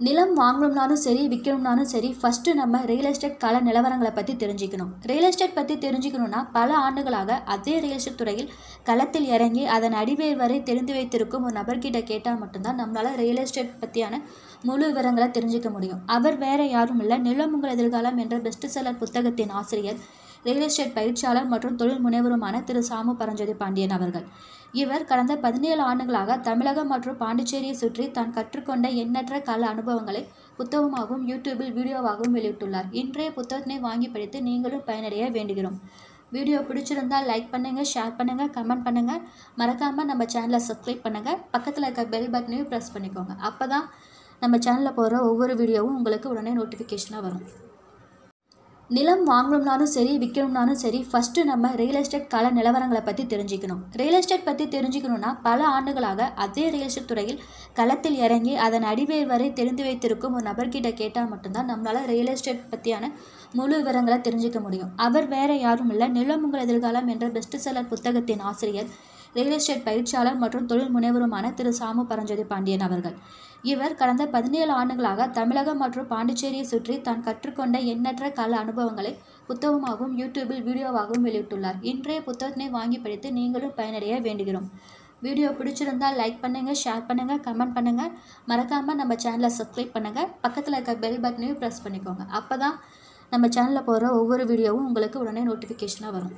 நிலம் வாங்கணும்னாலும் சரி விற்கணும்னாலும் சரி ஃபஸ்ட்டு நம்ம ரியல் எஸ்டேட் கால நிலவரங்களை பற்றி தெரிஞ்சுக்கணும். ரியல் எஸ்டேட் பற்றி தெரிஞ்சுக்கணுன்னா பல ஆண்டுகளாக அதே ரியல் எஸ்டேட் துறையில் களத்தில் இறங்கி அதன் அடிவேர் வரை தெரிந்து வைத்திருக்கும் ஒரு நபர்கிட்ட கேட்டால் மட்டும்தான் நம்மளால் ரியல் எஸ்டேட் பற்றியான முழு விவரங்களை தெரிஞ்சுக்க முடியும். அவர் வேற யாரும் இல்லை. நிலம் உங்கள் எதிர்காலம் என்ற பெஸ்ட் செல்லர் புத்தகத்தின் ஆசிரியர் ரியல் எஸ்டேட் பயிற்சியாளர் மற்றும் தொழில் முனைவருமான திரு. சாமு பரஞ்சோதி பாண்டியன் அவர்கள். இவர் கடந்த பதினேழு ஆண்டுகளாக தமிழகம் மற்றும் பாண்டிச்சேரியை சுற்றி தான் கற்றுக்கொண்ட எண்ணற்ற கல அனுபவங்களை புத்தகமாகவும் யூடியூபில் வீடியோவாகவும் வெளியிட்டுள்ளார். இன்றைய புத்தகத்தினை வாங்கி படித்து நீங்களும் பயனடைய வேண்டுகிறோம். வீடியோ பிடிச்சிருந்தால் லைக் பண்ணுங்கள் ஷேர் பண்ணுங்கள் கமெண்ட் பண்ணுங்கள் மறக்காமல் நம்ம சேனலை சப்ஸ்கிரைப் பண்ணுங்கள் பக்கத்தில் இருக்க பெல் பட்டனையும் ப்ரெஸ் பண்ணிக்கோங்க. அப்போ தான் நம்ம சேனலில் போடுற ஒவ்வொரு வீடியோவும் உங்களுக்கு உடனே நோட்டிஃபிகேஷனாக வரும். நிலம் வாங்கணும்னாலும் சரி விற்கணும்னாலும் சரி ஃபஸ்ட்டு நம்ம ரியல் எஸ்டேட் கல நிலவரங்களை பற்றி தெரிஞ்சுக்கணும். ரியல் எஸ்டேட் பற்றி தெரிஞ்சுக்கணுன்னா பல ஆண்டுகளாக அதே ரியல் எஸ்டேட் துறையில் களத்தில் இறங்கி அதன் அடிவேர் வரை தெரிந்து வைத்திருக்கும் ஒரு நபர்கிட்ட கேட்டால் மட்டும்தான் நம்மளால் ரியல் எஸ்டேட் பற்றியான முழு விவரங்களை தெரிஞ்சுக்க முடியும். அவர் வேற யாரும் இல்லை. நிலம் உங்கள் எதிர்காலம் என்ற பெஸ்ட் செல்லர் புத்தகத்தின் ஆசிரியர் ரியல் எஸ்டேட் பயிற்சியாளர் மற்றும் தொழில் முனைவருமான திரு. சாமு பரஞ்சோதி பாண்டியன் அவர்கள். இவர் கடந்த பதினேழு ஆண்டுகளாக தமிழகம் மற்றும் பாண்டிச்சேரியை சுற்றி தான் கற்றுக்கொண்ட எண்ணற்ற கல அனுபவங்களை புத்தகமாகவும் யூடியூபில் வீடியோவாகவும் வெளியிட்டுள்ளார். இன்றைய புத்தகத்தினை வாங்கி படித்து நீங்களும் பயனடைய வேண்டுகிறோம். வீடியோ பிடிச்சிருந்தால் லைக் பண்ணுங்கள் ஷேர் பண்ணுங்கள் கமெண்ட் பண்ணுங்கள் மறக்காமல் நம்ம சேனலை சப்ஸ்கிரைப் பண்ணுங்கள் பக்கத்தில் இருக்க பெல் பட்டனையும் ப்ரெஸ் பண்ணிக்கோங்க. அப்போ தான் நம்ம சேனலில் போடுற ஒவ்வொரு வீடியோவும் உங்களுக்கு உடனே நோட்டிஃபிகேஷனாக வரும்.